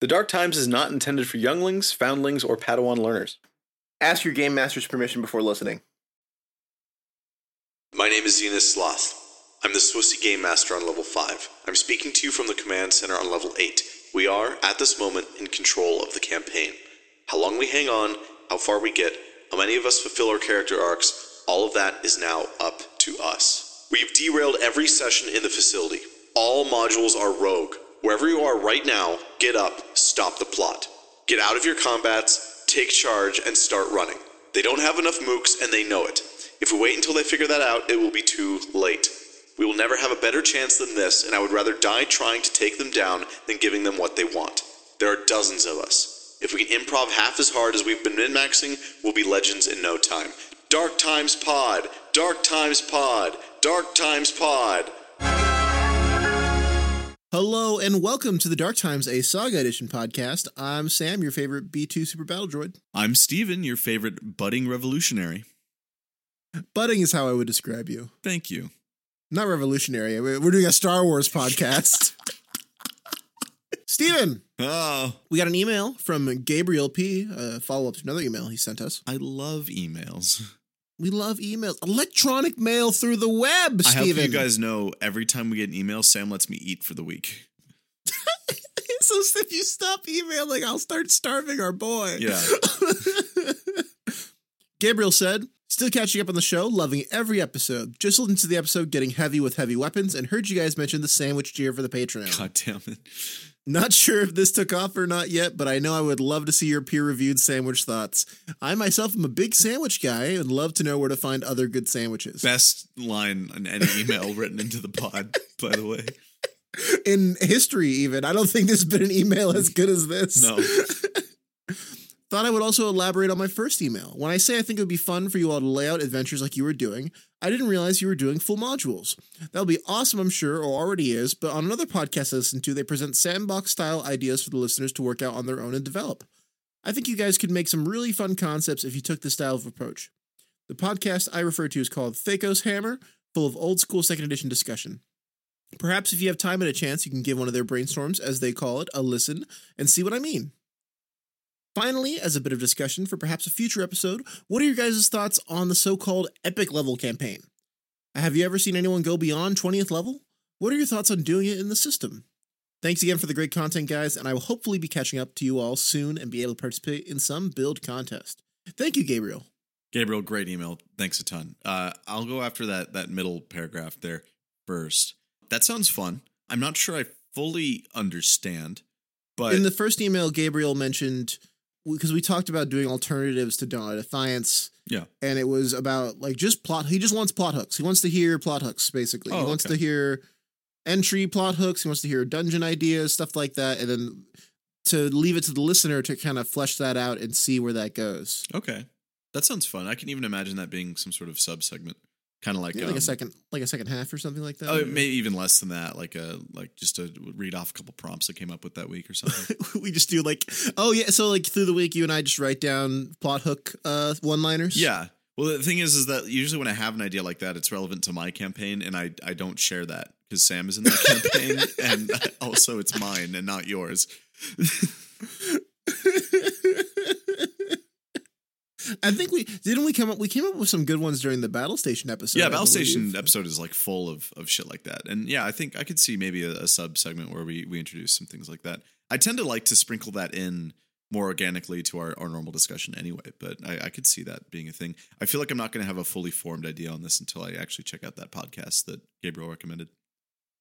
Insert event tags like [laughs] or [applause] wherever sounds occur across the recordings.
The Dark Times is not intended for younglings, foundlings, or Padawan learners. Ask your game master's permission before listening. My name is Zenas Sloth. I'm the Swissy Game Master on level 5. I'm speaking to you from the command center on level 8. We are, at this moment, in control of the campaign. How long we hang on, how far we get, how many of us fulfill our character arcs, all of that is now up to us. We've derailed every session in the facility. All modules are rogue. Wherever you are right now, get up, stop the plot. Get out of your combats, take charge, and start running. They don't have enough mooks, and they know it. If we wait until they figure that out, it will be too late. We will never have a better chance than this, and I would rather die trying to take them down than giving them what they want. There are dozens of us. If we can improv half as hard as we've been min maxing, we'll be legends in no time. Dark Times Pod! Dark Times Pod! Dark Times Pod! Hello and welcome to the Dark Times, a Saga Edition podcast. I'm Sam, your favorite B2 Super Battle Droid. I'm Steven, your favorite budding revolutionary. Budding is how I would describe you. Thank you. Not revolutionary. We're doing a Star Wars podcast. [laughs] Steven, Oh, we got an email from Gabriel P. Uh, follow up to another email he sent us. I love emails. We love emails. Electronic mail through the web, I hope you guys know every time we get an email, Sam lets me eat for the week. [laughs] so if you stop emailing, I'll start starving our boy. Yeah. [laughs] Gabriel said, Still catching up on the show, loving every episode. Just listened to the episode Getting Heavy with Heavy Weapons and heard you guys mention the sandwich tier for the Patreon. God damn it. Not sure if this took off or not yet, but I know I would love to see your peer reviewed sandwich thoughts. I myself am a big sandwich guy and love to know where to find other good sandwiches. Best line in any email written into the pod, by the way. In history, even. I don't think there's been an email as good as this. No. [laughs] Thought I would also elaborate on my first email. When I say I think it would be fun for you all to lay out adventures like you were doing, I didn't realize you were doing full modules. That'll be awesome, I'm sure, or already is, but on another podcast I listen to, they present sandbox style ideas for the listeners to work out on their own and develop. I think you guys could make some really fun concepts if you took this style of approach. The podcast I refer to is called Thakos Hammer, full of old school second edition discussion. Perhaps if you have time and a chance, you can give one of their brainstorms, as they call it, a listen and see what I mean. Finally, as a bit of discussion for perhaps a future episode, what are your guys' thoughts on the so called epic level campaign? Have you ever seen anyone go beyond 20th level? What are your thoughts on doing it in the system? Thanks again for the great content, guys, and I will hopefully be catching up to you all soon and be able to participate in some build contest. Thank you, Gabriel. Gabriel, great email. Thanks a ton. Uh, I'll go after that that middle paragraph there first. That sounds fun. I'm not sure I fully understand, but in the first email, Gabriel mentioned because we talked about doing alternatives to Dawn Defiance. Yeah. And it was about like just plot. He just wants plot hooks. He wants to hear plot hooks, basically. Oh, he wants okay. to hear entry plot hooks. He wants to hear dungeon ideas, stuff like that. And then to leave it to the listener to kind of flesh that out and see where that goes. okay. That sounds fun. I can even imagine that being some sort of sub segment, kind of like Yeah, like a um, second, like a second half or something like that. Oh, maybe even less than that. Like a like just to read off a couple prompts that came up with that week or something. [laughs] we just do like, oh yeah. So like through the week, you and I just write down plot hook uh, one liners. yeah. Well, the thing is, is that usually when I have an idea like that, it's relevant to my campaign, and I I don't share that because Sam is in that [laughs] campaign, and [laughs] also it's mine and not yours. I think we didn't we come up we came up with some good ones during the battle station episode. yeah, Battle Station episode is like full of of shit like that, and yeah, I think I could see maybe a, a sub segment where we we introduce some things like that. I tend to like to sprinkle that in more organically to our, our normal discussion anyway, but I, I could see that being a thing. I feel like I'm not going to have a fully formed idea on this until I actually check out that podcast that Gabriel recommended.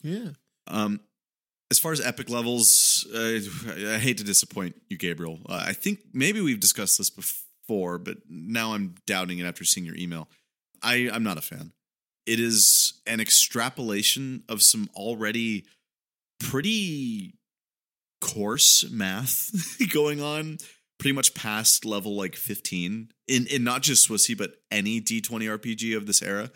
Yeah. Um, as far as epic levels, uh, I hate to disappoint you, Gabriel. Uh, I think maybe we've discussed this before, but now I'm doubting it after seeing your email. I, I'm not a fan. It is an extrapolation of some already pretty coarse math [laughs] going on, pretty much past level like 15 in, in not just Swissy, but any D20 RPG of this era.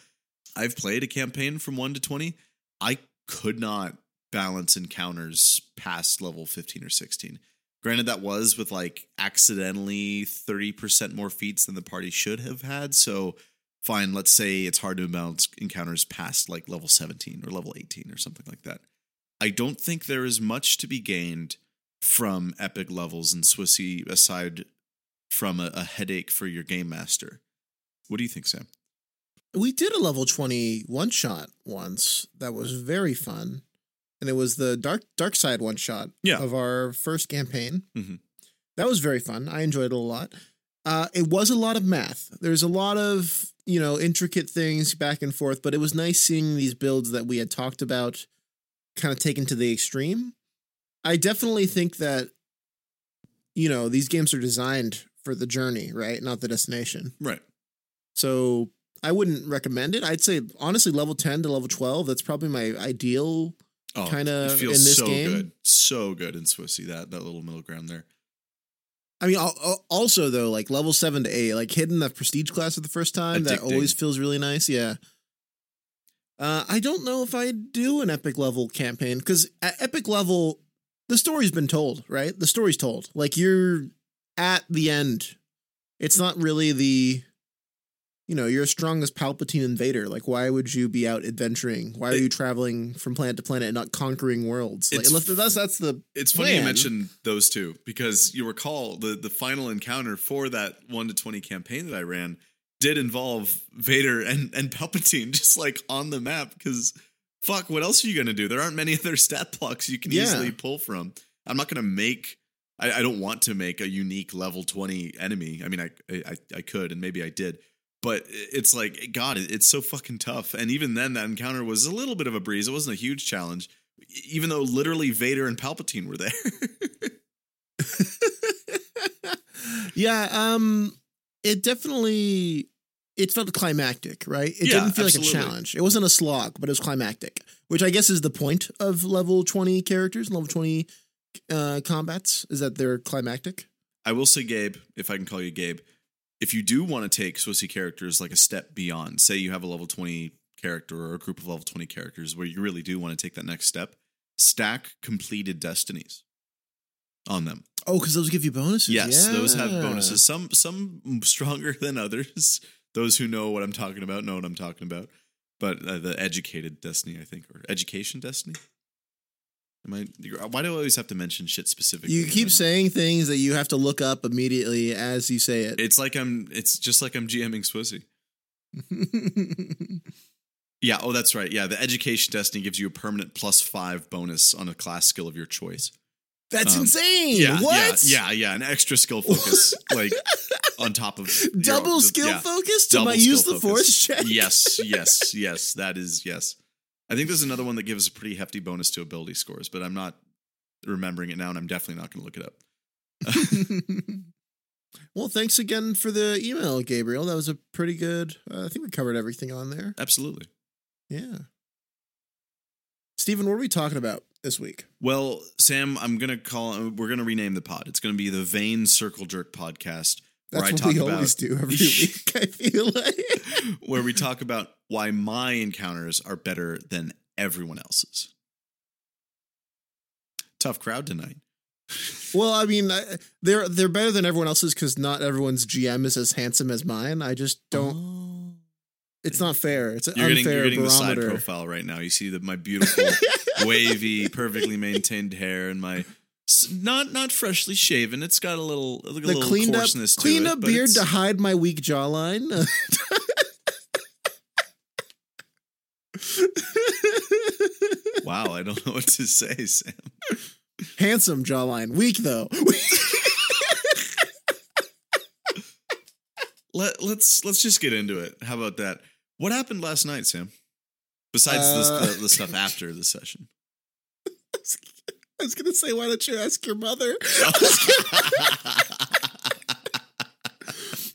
I've played a campaign from 1 to 20. I could not balance encounters past level 15 or 16. Granted, that was with like accidentally 30% more feats than the party should have had. So, fine, let's say it's hard to balance encounters past like level 17 or level 18 or something like that. I don't think there is much to be gained from epic levels in Swissy aside from a, a headache for your game master. What do you think, Sam? We did a level 20 one shot once that was very fun. And it was the dark dark side one shot Yeah. of our first campaign. Mhm. That was very fun. I enjoyed it a lot. Uh, it was a lot of math. There's a lot of, you know, intricate things back and forth, but it was nice seeing these builds that we had talked about kind of taken to the extreme. I definitely think that, you know, these games are designed for the journey, right? Not the destination. Right. So I wouldn't recommend it. I'd say honestly, level ten to level twelve. That's probably my ideal. Oh, Kinda it in feels this so game. good, so good in Swissy. That that little middle ground there. I mean, al- al- also though, like level seven to eight, like hitting that prestige class for the first time, that always feels really nice. Yeah. Uh, I don't know if I do an epic level campaign because at epic level, the story's been told, right? The story's told. Like you're at the end. It's not really the, you know, you're as strong as Palpatine and Vader. Like, why would you be out adventuring? Why are It- you traveling from planet to planet and not conquering worlds? Like, unless that's that's the It's funny you mentioned those two because you recall the the final encounter for that one to twenty campaign that I ran did involve Vader and and Palpatine [laughs] just like on the map because fuck, what else are you gonna do? There aren't many [laughs] other stat blocks you can Yeah. easily pull from. I'm not gonna make. I, I don't want to make a unique level twenty enemy. I mean, I I I could and maybe I did. But it's like, God, it's so fucking tough. And even then, that encounter was a little bit of a breeze. It wasn't a huge challenge, even though literally Vader and Palpatine were there. [laughs] yeah, um it definitely it felt climactic, right? It Yeah, didn't feel like a challenge. It wasn't a slog, but it was climactic, which I guess is the point of level 20 characters, and level 20 uh combats is that they're climactic. I will say, Gabe, if I can call you Gabe, if you do want to take Swissy characters like a step beyond, say you have a level 20 character or a group of level 20 characters where you really do want to take that next step, stack completed destinies on them. Oh, because those give you bonuses. Yes, those have bonuses. Some some stronger than others. [laughs] Those who know what I'm talking about know what I'm talking about. But uh, the educated destiny, I think, or education destiny. Am I? Why do I always have to mention shit specifically? You keep saying things that you have to look up immediately as you say it. It's like I'm. It's just like I'm GMing Swissy. [laughs] Yeah. Oh, that's right. Yeah, the education destiny gives you a permanent plus five bonus on a class skill of your choice. That's Um, insane. Yeah. what? Yeah. Yeah. Yeah. An extra skill focus, [laughs] like on top of Double skill yeah. focus to Double my use the focus. force check. Yes. Yes. [laughs] Yes. That is yes. I think there's another one that gives a pretty hefty bonus to ability scores, but I'm not remembering it now, and I'm definitely not going to look it up. [laughs] well, thanks again for the email, Gabriel. That was a pretty good. Uh, I think we covered everything on there. Absolutely. Yeah. Stephen, what are we talking about this week? Well, Sam, I'm gonna call. We're gonna rename the pod. It's gonna be the Vain Circle Jerk podcast, where That's I what talk we about always do [laughs] every week. I feel like. where we talk about why my encounters are better than everyone else's. Tough crowd tonight. [laughs] Well, I mean, they're they're better than everyone else's because not everyone's GM is as handsome as mine. I just don't. Oh. It's not fair. It's an You're getting, unfair you're getting the side barometer. profile right now. You see that my beautiful, [laughs] wavy, perfectly maintained hair and my not not freshly shaven. It's got a little a the little cleaned up, cleaned it, up beard to hide my weak jawline. [laughs] Wow, I don't know what to say, Sam. Handsome jawline, weak though. Let let's let's just get into it. How about that? What happened last night, Sam? Besides Uh, this, the, the stuff after the session. [laughs] I was gonna say, why don't you ask your mother? [laughs]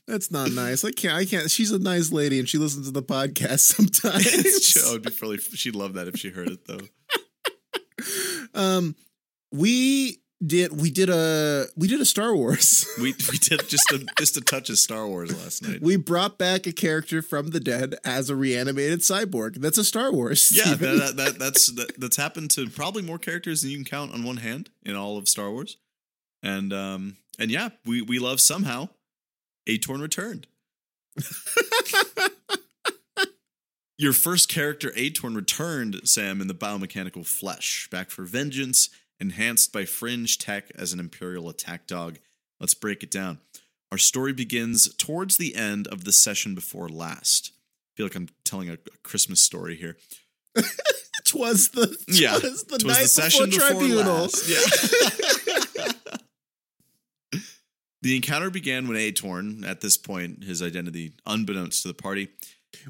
That's not nice. I can't. I can't. She's a nice lady, and she listens to the podcast [laughs] sometimes. [laughs] Be really. She'd love that if she heard it though. um, we did. We did a. We did a Star Wars. [laughs] We we did just a just a touch of Star Wars last night. we brought back a character from the dead as a reanimated cyborg. That's a Star Wars. yeah, Steven. that, that that's that, that's happened to probably more characters than you can count on one hand in all of Star Wars. And um and yeah, we we love somehow Atorn returned. [laughs] Your first character, Atorn, returned, Sam, in the biomechanical flesh, back for vengeance enhanced by fringe tech as an Imperial attack dog. Let's break it down. Our story begins towards the end of the session before last. I feel like I'm telling a, Christmas story here. [laughs] Twas the twas Yeah, the Twas night before, tribunal. last. Yeah. [laughs] the encounter began when Atorn, at this point, his identity unbeknownst to the party,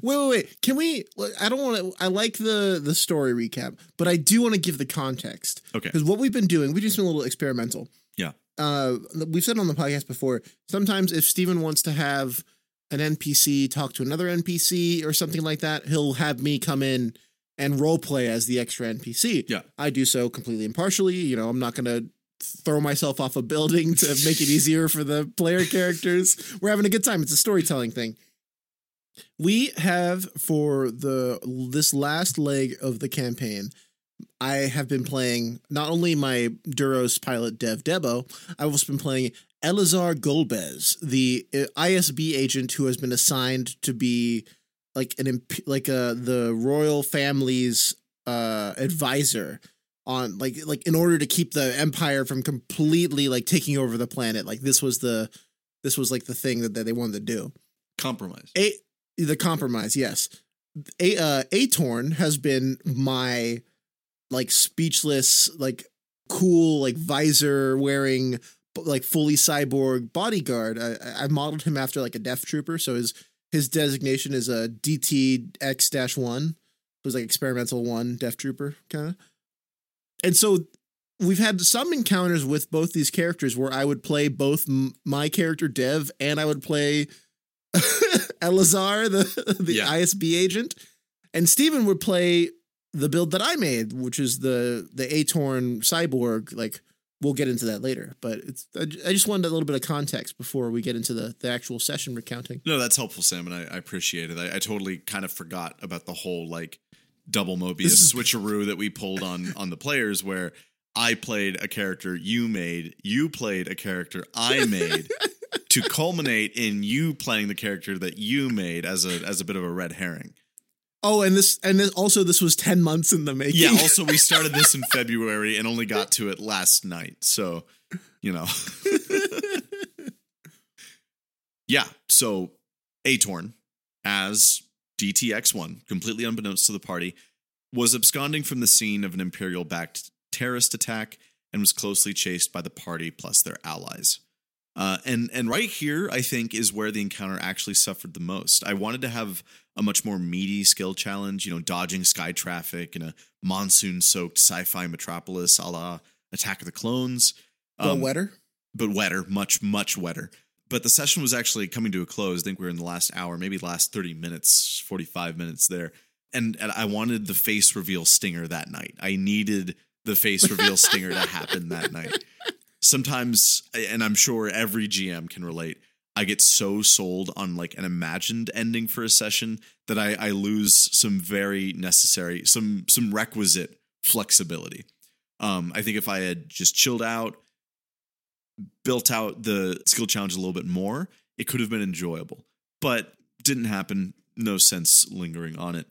Wait, wait, wait. Can we? I don't want to. I like the the story recap, but I do want to give the context Okay. because what we've been doing, we've just been a little experimental. Yeah. Uh, we've said on the podcast before. Sometimes if Steven wants to have an NPC talk to another NPC or something like that, he'll have me come in and role play as the extra NPC. Yeah. I do so completely impartially. You know, I'm not going to throw myself off a building to make it easier for the player characters. We're having a good time. It's a storytelling thing. We have for the this last leg of the campaign, I have been playing not only my Duros pilot Dev Debo, I've also been playing Elazar Golbez, the uh, ISB agent who has been assigned to be like an like a the royal family's uh advisor on like like in order to keep the empire from completely like taking over the planet. Like this was the this was like the thing that, that they wanted to do. compromise. A the compromise, yes. A uh Atorn has been my like speechless, like cool, like visor wearing like fully cyborg bodyguard. I, I modeled him after like a death trooper, so his his designation is a DTX one. It was like experimental one death trooper kind of. And so we've had some encounters with both these characters where I would play both m- my character Dev and I would play [laughs] Elazar, the the Yeah. ISB agent, and Steven would play the build that I made, which is the the Atorn cyborg. Like we'll get into that later, but it's I, I just wanted a little bit of context before we get into the the actual session recounting. No, that's helpful, Sam, and I, I appreciate it. I, I totally kind of forgot about the whole like double Mobius is- switcheroo that we pulled on [laughs] on the players, where I played a character you made, you played a character I made, [laughs] to culminate in you playing the character that you made as a as a bit of a red herring. Oh, and this and this, also this was ten months in the making. Yeah. Also, we started this in [laughs] February and only got to it last night. So, you know. yeah. So, Atorn as DTX1, completely unbeknownst to the party, was absconding from the scene of an Imperial backed terrorist attack and was closely chased by the party plus their allies. Uh, and and right here, I think, is where the encounter actually suffered the most. I wanted to have a much more meaty skill challenge, you know, dodging sky traffic in a monsoon-soaked sci-fi metropolis, a la Attack of the Clones. but Um, wetter. but wetter, much, much wetter. But the session was actually coming to a close. I think we are in the last hour, maybe last 30 minutes, 45 minutes there. And, and I wanted the face reveal stinger that night. I needed the face reveal [laughs] stinger to happen that night. Sometimes, and I'm sure every GM can relate, I get so sold on like an imagined ending for a session that I, I lose some very necessary, some some requisite flexibility. Um, I think if I had just chilled out, built out the skill challenge a little bit more, it could have been enjoyable. But didn't happen. No sense lingering on it.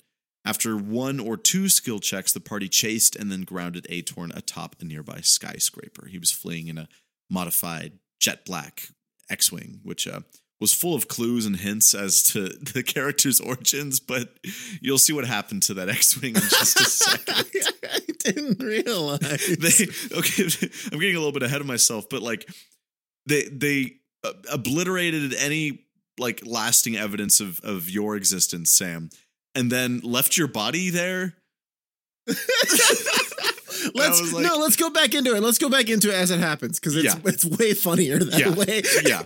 After one or two skill checks, the party chased and then grounded Atorn atop a nearby skyscraper. He was fleeing in a modified jet black X Wing, which uh, was full of clues and hints as to [laughs] the character's origins, but you'll see what happened to that X Wing in just a second [laughs] I didn't realize. [laughs] they okay i'm getting a little bit ahead of myself but like they they uh, obliterated any like lasting evidence of of your existence sam and then left your body there let's like- no, let's go back into it. Let's go back into it as it happens because it's Yeah. it's way funnier that Yeah. way. yeah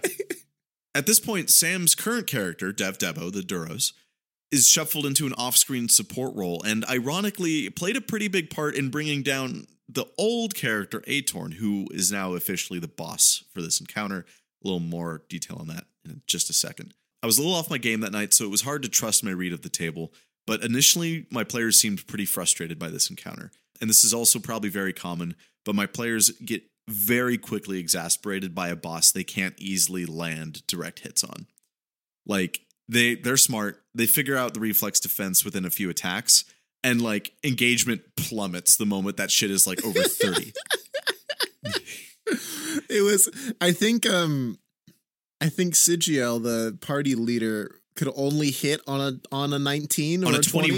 at this point sam's current character dev debo the duros is shuffled into an off-screen support role and ironically played a pretty big part in bringing down the old character atorn who is now officially the boss for this encounter. A little more detail on that in just a second. I was a little off my game that night so it was hard to trust my read of the table but initially my players seemed pretty frustrated by this encounter. And this is also probably very common but my players get very quickly exasperated by a boss they can't easily land direct hits on. Like they they're smart. They figure out the reflex defense within a few attacks and like engagement plummets the moment that shit is like over 30 [laughs] it was I think um I think Sigiel, the party leader, could only hit on a on a 19 on or a 20?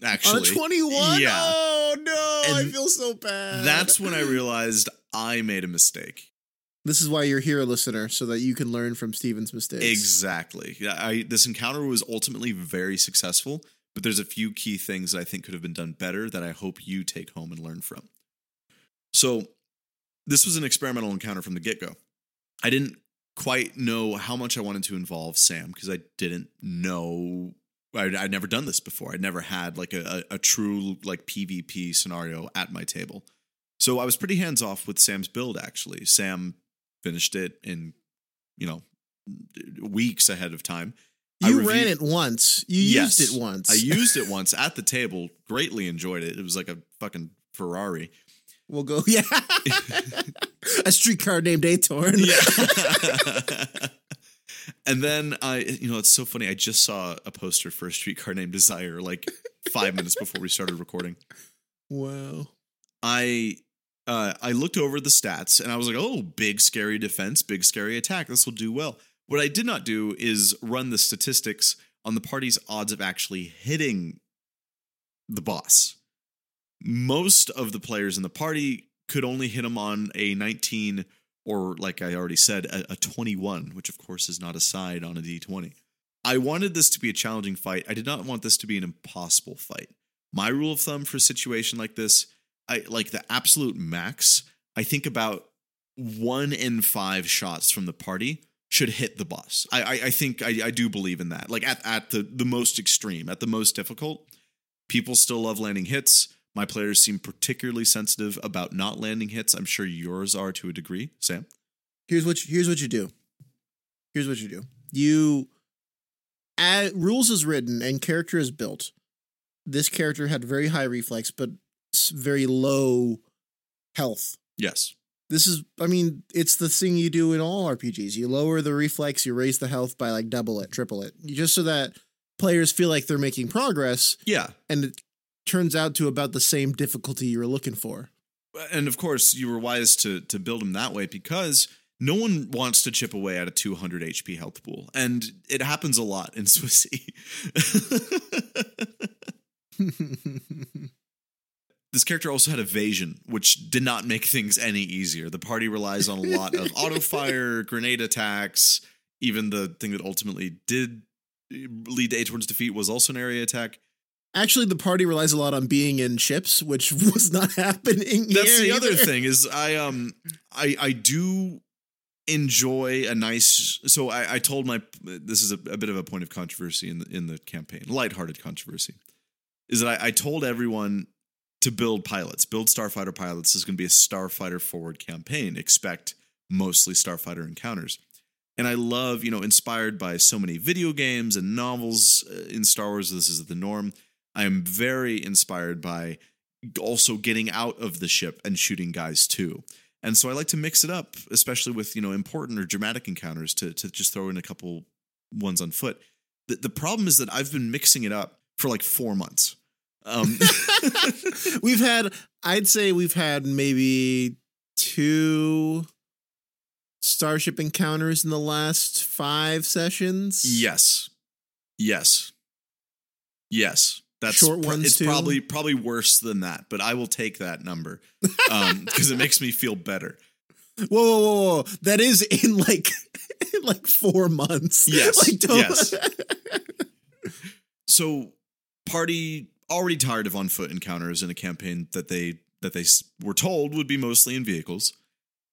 21 actually On a 21? Yeah. Oh no, I feel so bad. that's when i [laughs] realized i made a mistake This is why you're here, listener, so that you can learn from Steven's mistakes. exactly i this encounter was ultimately very successful but there's a few key things that i think could have been done better that i hope you take home and learn from so this was an experimental encounter from the get-go i didn't quite know how much i wanted to involve sam because i didn't know I'd, I'd never done this before. I'd never had like a, a, a true like PvP scenario at my table. So I was pretty hands off with Sam's build actually. Sam finished it in, you know, weeks ahead of time. You reviewed- ran it once. You Yes. used it once. I [laughs] used it once at the table, greatly enjoyed it. It was like a fucking Ferrari. We'll go. [laughs] Yeah. [laughs] a streetcar named Atorn. Yeah. And then I, you know, it's so funny. I just saw a poster for a streetcar named Desire like five minutes before we started recording. Wow. I uh, I looked over the stats and I was like, oh, big scary defense, big scary attack. This will do well. What I did not do is run the statistics on the party's odds of actually hitting the boss. Most of the players in the party could only hit him on a 19 or, like I already said, a, a 21, which of course is not a side on a d20. I wanted this to be a challenging fight. I did not want this to be an impossible fight. My rule of thumb for a situation like this I like the absolute max. I think about one in five shots from the party should hit the boss. I I, I think I, I do believe in that. Like at at the the most extreme, at the most difficult, people still love landing hits. My players seem particularly sensitive about not landing hits. I'm sure yours are to a degree, Sam. Here's what you, here's what you do. Here's what you do. You add rules is written and character is built. This character had very high reflex, but very low health. Yes. This is, I mean, it's the thing you do in all RPGs. You lower the reflex, you raise the health by like double it, triple it, just so that players feel like they're making progress, Yeah. and turns out to about the same difficulty you were looking for. and of course you were wise to to build them that way because no one wants to chip away at a 200 HP health pool, and it happens a lot in [laughs] Swissy. [laughs] this character also had evasion, which did not make things any easier. The party relies on a lot of [laughs] auto fire, grenade attacks. Even the thing that ultimately did lead to Atorn's defeat was also an area attack. Actually, the party relies a lot on being in ships, which [laughs] was not happening. That's the other thing is I um I I do enjoy a nice so I, I told my this is a, a bit of a point of controversy in the in the campaign lighthearted controversy is that I, I told everyone to build pilots. Build starfighter pilots this is going to be a starfighter forward campaign. Expect mostly starfighter encounters. And I love you know inspired by so many video games and novels uh, in Star Wars this is the norm I am very inspired by also getting out of the ship and shooting guys too. And so I like to mix it up, especially with you know important or dramatic encounters, to to just throw in a couple ones on foot. The, the problem is that I've been mixing it up for like four months. Um, [laughs] we've had, I'd say we've had maybe two starship encounters in the last five sessions. yes, yes, yes. That's Short ones, it's too? probably probably worse than that, but I will take that number um, [laughs] because it makes me feel better. Whoa, whoa, whoa, whoa! That is in like, [laughs] in like four months. Yes, Like, yes. [laughs] so party already tired of on foot encounters in a campaign that they that they were told would be mostly in vehicles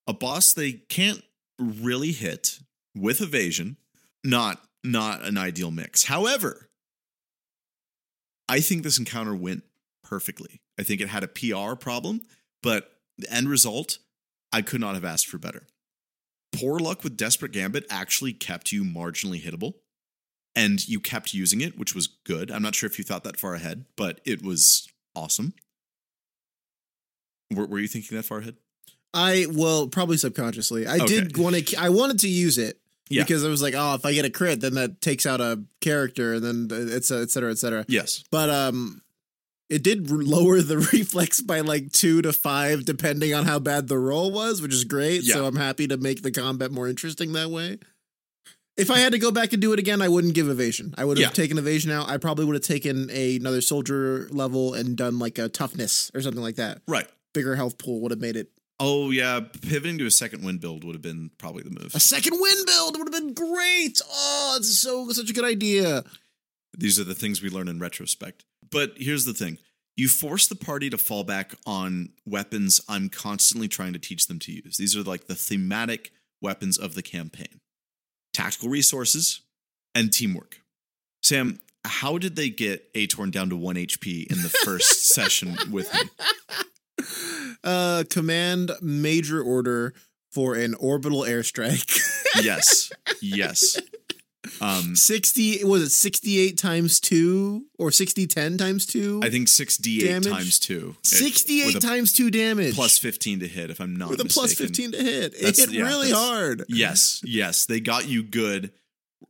a boss they can't really hit with evasion not not an ideal mix however i think this encounter went perfectly i think it had a pr problem but the end result i could not have asked for better poor luck with desperate gambit actually kept you marginally hittable and you kept using it, which was good. I'm not sure if you thought that far ahead, but it was awesome. Were, were you thinking that far ahead? I well, probably subconsciously. I did want to. I wanted to use it Yeah. because I was like, oh, if I get a crit, then that takes out a character, and then it's a et cetera, et cetera. Yes. But um, It did lower the [laughs] reflex by like two to five, depending on how bad the roll was, which is great. So I'm happy to make the combat more interesting that way. If I had to go back and do it again, I wouldn't give evasion. I would have Yeah. taken evasion out. I probably would have taken a, another soldier level and done like a toughness or something like that. Right. Bigger health pool would have made it Oh yeah, pivoting to a second wind build would have been probably the move. a second wind build. would have been great. Oh, it's so such a good idea. These are the things we learn in retrospect. But here's the thing. You force the party to fall back on weapons I'm constantly trying to teach them to use. These are like the thematic weapons of the campaign. Tactical resources and teamwork. Sam, how did they get Atorn down to 1 HP in the first [laughs] session with him? Uh, command major order for an orbital airstrike. [laughs] Yes. Yes. Um 60 was it 68 times 2 or 60 10 times 2 I think 6d8 Damage? times 2. 68 with a times 2 damage plus 15 to hit if I'm not with a plus mistaken. 15 to hit it hit yeah, really hard Yes, yes. They got you good,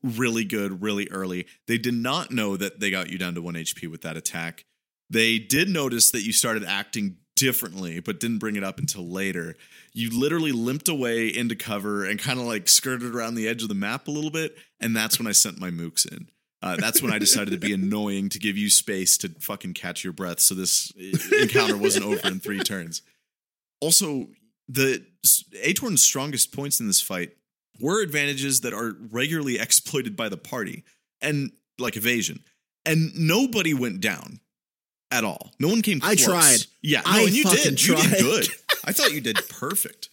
really good, really early. They did not know that they got you down to 1 HP with that attack. They did notice that you started acting differently, but didn't bring it up until later. You literally limped away into cover and kind of like skirted around the edge of the map a little bit. And that's when I sent my mooks in. Uh, that's when I decided to be annoying to give you space to fucking catch your breath so this encounter wasn't over in three turns. Also, the Atorn's strongest points in this fight were advantages that are regularly exploited by the party and like evasion. And nobody went down at all. No one came Close. I tried. Yeah, no, I and you did. You did good. I thought you did [laughs] perfect.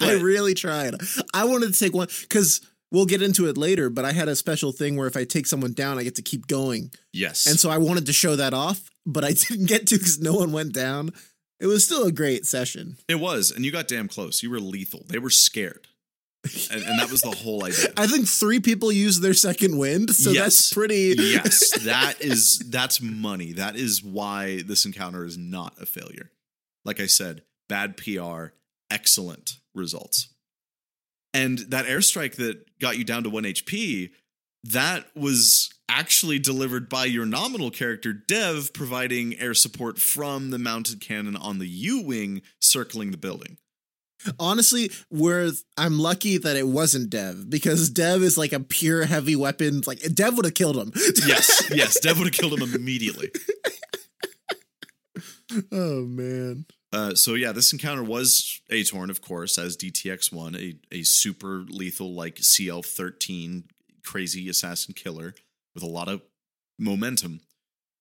I really tried. I wanted to take one because we'll get into it later, but I had a special thing where if I take someone down, I get to keep going. Yes. And so I wanted to show that off, but I [laughs] didn't get to because no one went down. It was still a great session. it was, and you got damn close. You were lethal. They were scared. And, and that was the whole idea. [laughs] I think three people used their second wind, so Yes. that's pretty. yes, [laughs] that is that's money. That is why this encounter is not a failure. Like I said, bad PR, excellent results. And that airstrike that got you down to 1 HP, that was actually delivered by your nominal character Dev providing air support from the mounted cannon on the U-wing circling the building. Honestly, where I'm lucky that it wasn't Dev because Dev is like a pure heavy weapon. Like Dev would have killed him. Yes, [laughs] yes, Dev would have killed him immediately. [laughs] oh man. Uh, so yeah, this encounter was Atorn, of course, as DTX1, a, a super lethal like CL13 crazy assassin killer with a lot of momentum.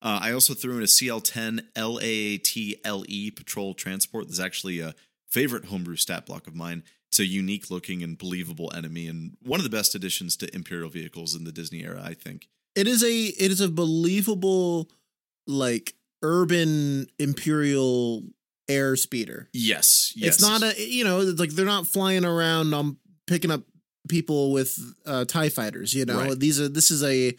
Uh, I also threw in a CL10 LAAT LE E patrol transport. This is actually a favorite homebrew stat block of mine. It's a unique looking and believable enemy, and one of the best additions to Imperial vehicles in the Disney era, I think. It is a it is a believable like urban imperial air speeder. Yes, yes. It's not a you know like they're not flying around um picking up people with uh tie fighters, you know. Right. These are this is a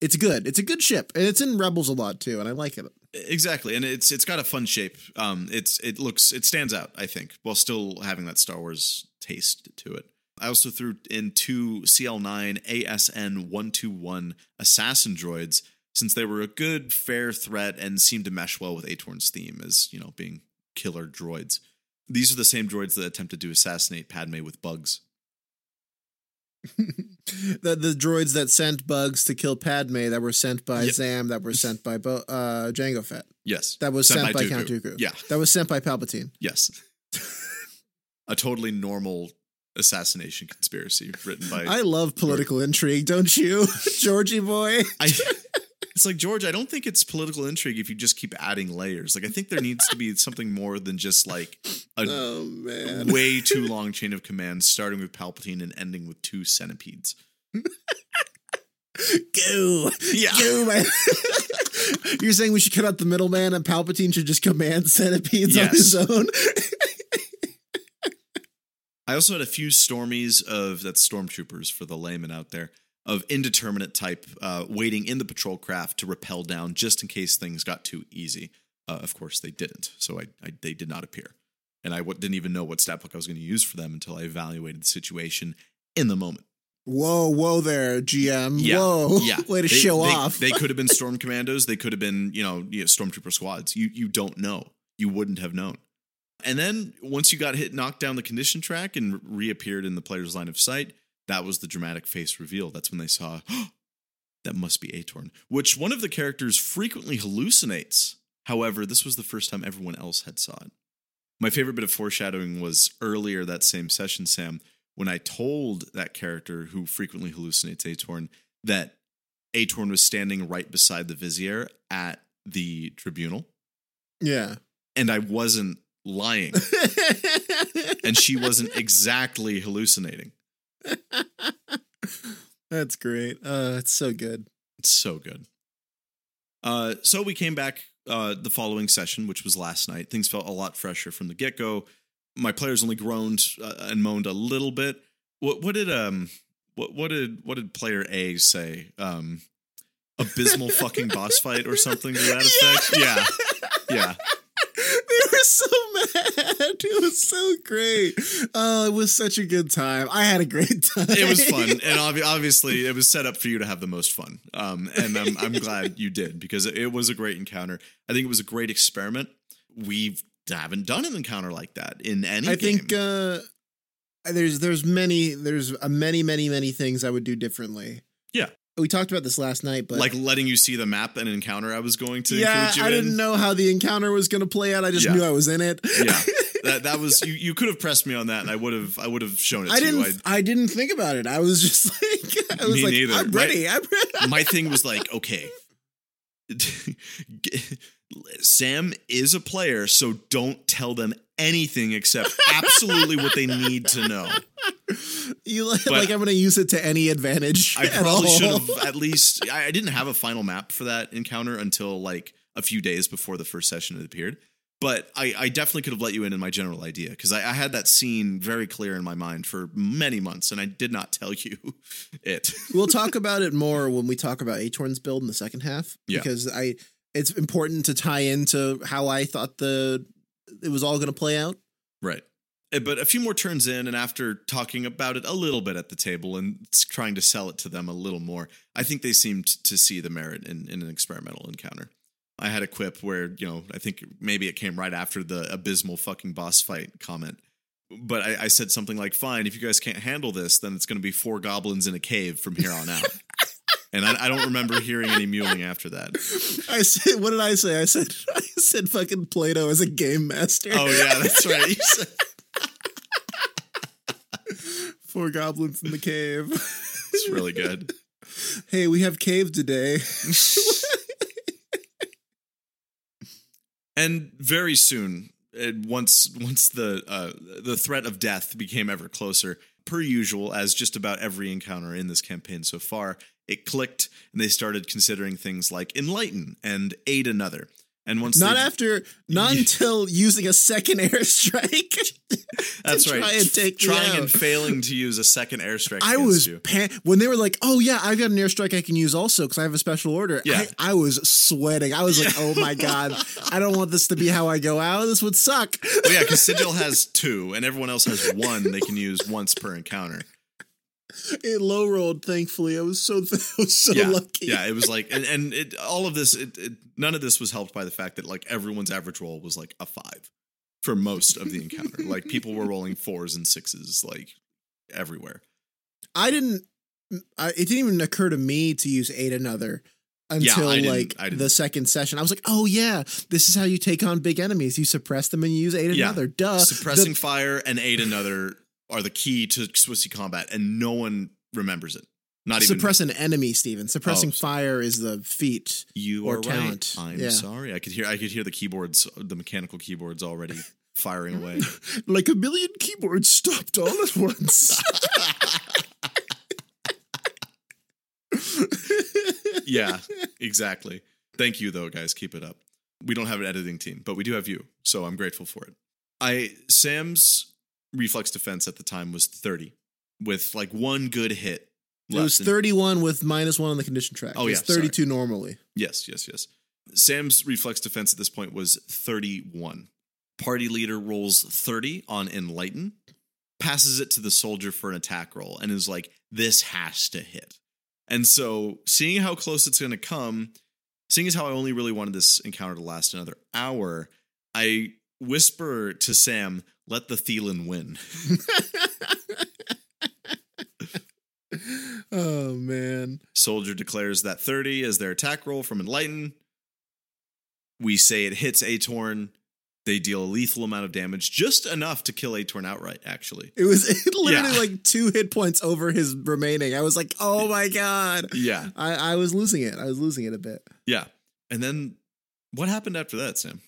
it's good. It's a good ship and it's in Rebels a lot too and I like it. Exactly, and it's it's got a fun shape. Um, it's it looks it stands out. I think while still having that Star Wars taste to it. I also threw in two CL9 ASN one two one assassin droids since they were a good fair threat and seemed to mesh well with Atorn's theme as you know being killer droids. These are the same droids that attempted to assassinate Padme with bugs. The the droids that sent bugs to kill Padme that were sent by Yep. Zam that were sent by Bo- uh Jango Fett. Yes, That was sent, by, Dooku. Count Dooku. Yeah, That was sent by Palpatine. yes. a totally normal assassination conspiracy written by I love political intrigue, don't you, [laughs] Georgie boy? I it's like George, I don't think it's political intrigue if you just keep adding layers. Like I think there needs to be something more than just like a [laughs] Oh man. way too long chain of commands starting with Palpatine and ending with two centipedes. Go. Yeah. Go, man. [laughs] You're saying we should cut out the middleman and Palpatine should just command centipedes on his own? I also had a few stormies of that's stormtroopers for the layman out there of indeterminate type uh, waiting in the patrol craft to rappel down just in case things got too easy. Uh, of course, they didn't, so I, I they did not appear, and I w- didn't even know what stat book I was going to use for them until I evaluated the situation in the moment. Whoa, whoa there, GM. Yeah, Whoa. yeah. [laughs] Way to They- show they- off. They could have been [laughs] storm commandos. They could have been, you know, you know, stormtrooper squads. You you don't know. You wouldn't have known. And then once you got hit, knocked down the condition track and reappeared in the player's line of sight, that was the dramatic face reveal. That's when they saw [gasps] that must be Atorn, which one of the characters frequently hallucinates. However, this was the first time everyone else had saw it. My favorite bit of foreshadowing was earlier that same session, Sam, when I told that character who frequently hallucinates Atorn that Atorn was standing right beside the Vizier at the tribunal, yeah. and I wasn't lying, [laughs] and she wasn't exactly hallucinating. [laughs] That's great. Uh, it's so good. It's so good. Uh, so we came back uh, the following session, which was last night. Things felt a lot fresher from the get go. My players only groaned uh, and moaned a little bit. What, what did um what what did what did player A say? Um, abysmal fucking boss fight or something to that [laughs] effect. Yeah, yeah. they were so mad. [laughs] It was so great. Oh, it was such a good time. I had a great [laughs] time. It was fun, and obvi- obviously, it was set up for you to have the most fun. Um, and I'm I'm glad you did because it was a great encounter. I think it was a great experiment. We haven't done an encounter like that in any. I game. think uh, there's there's many there's uh, many many many things I would do differently. Yeah. We talked about this last night, but like letting you see the map and encounter I was going to yeah, include you I in. didn't know how the encounter was going to play out. I just Yeah. knew I was in it. Yeah, [laughs] that that was you. You could have pressed me on that, and I would have I would have shown it I to didn't. you. I, didn't think about it. I was just [laughs] like, I was like, neither. I'm ready. I'm ready. My thing was like, [laughs] okay, Sam is a player, so don't tell them anything except absolutely what they need to know. You like, like I'm going to use it to any advantage. I probably should have [laughs] at least. I, I didn't have a final map for that encounter until like a few days before the first session had appeared. But I, I definitely could have let you in in my general idea because I, I had that scene very clear in my mind for many months, and I did not tell you [laughs] it. we'll talk [laughs] about it more when we talk about Atorn's build in the second half. Yeah. Because I it's important to tie into how I thought the it was all gonna play out. Right. Eh, But a few more turns in, and after talking about it a little bit at the table and trying to sell it to them a little more, I think they seemed to see the merit in, in an experimental encounter. I had a quip where, you know, I think maybe it came right after the abysmal fucking boss fight comment. But I, I said something like, fine, if you guys can't handle this, then it's going to be four goblins in a cave from here on out. [laughs] and I, I don't remember hearing any mewing after that. I said what did I say? I said [laughs] I said fucking Plato as a game master. Oh, yeah, that's right. You [laughs] said- Four goblins in the cave. It's really good. hey, we have cave today. [laughs] and very soon once once the uh, the threat of death became ever closer per usual as just about every encounter in this campaign so far it clicked and they started considering things like enlighten and aid another and once Not after not until using a second [laughs] airstrike. [laughs] that's right try and take trying and failing to use a second airstrike I was pan- when they were like, "Oh yeah, I've got an airstrike I can use also because I have a special order." Yeah. I, I was sweating. I was like, "Oh my god, I don't want this to be how I go out. This would suck." well, yeah because sigil has two and everyone else has one they can use once per encounter [laughs] it low rolled. Thankfully, I was so [laughs] I was so yeah, lucky. Yeah, it was like, and, [laughs] and it, all of this, it, it, none of this was helped by the fact that like everyone's average roll was like a five for most of the encounter. like people were rolling fours and sixes like everywhere. I didn't. I, it didn't even occur to me to use aid another until didn't- like the second session. I was like, "Oh yeah, this is how you take on big enemies. You suppress them and you use aid Yeah. another." Duh. Suppressing The- fire and aid another are the key to Swissy combat, and no one remembers it. Not even suppress an enemy, Steven. Suppressing Oh. fire is the feat. you or are talent. right. I'm Yeah. sorry. I could hear. I could hear the keyboards, the mechanical keyboards, already [laughs] firing away. [laughs] Like a million keyboards stopped all at once. [laughs] yeah, exactly. Thank you, though, guys. Keep it up. We don't have an editing team, but we do have you, so I'm grateful for it. I Sam's reflex defense at the time was 30, with like one good hit. it was 31 with minus one on the condition track. Oh, It yeah, was 32 normally. Yes, yes, yes. Sam's reflex defense at this point was 31. Party leader rolls 30 on enlighten. passes it to the soldier for an attack roll and is like, this has to hit. And so, seeing how close it's going to come, seeing as how I only really wanted this encounter to last another hour, I whisper to Sam, let the Thielen win. [laughs] oh man. Soldier declares that 30 is their attack roll from Enlighten. We say it hits Atorn. They deal a lethal amount of damage, just enough to kill Atorn outright, actually. It was [laughs] literally Yeah. like two hit points over his remaining. I was like, oh my god. Yeah. I, I was losing it. I was losing it a bit. Yeah. And then what happened after that, Sam?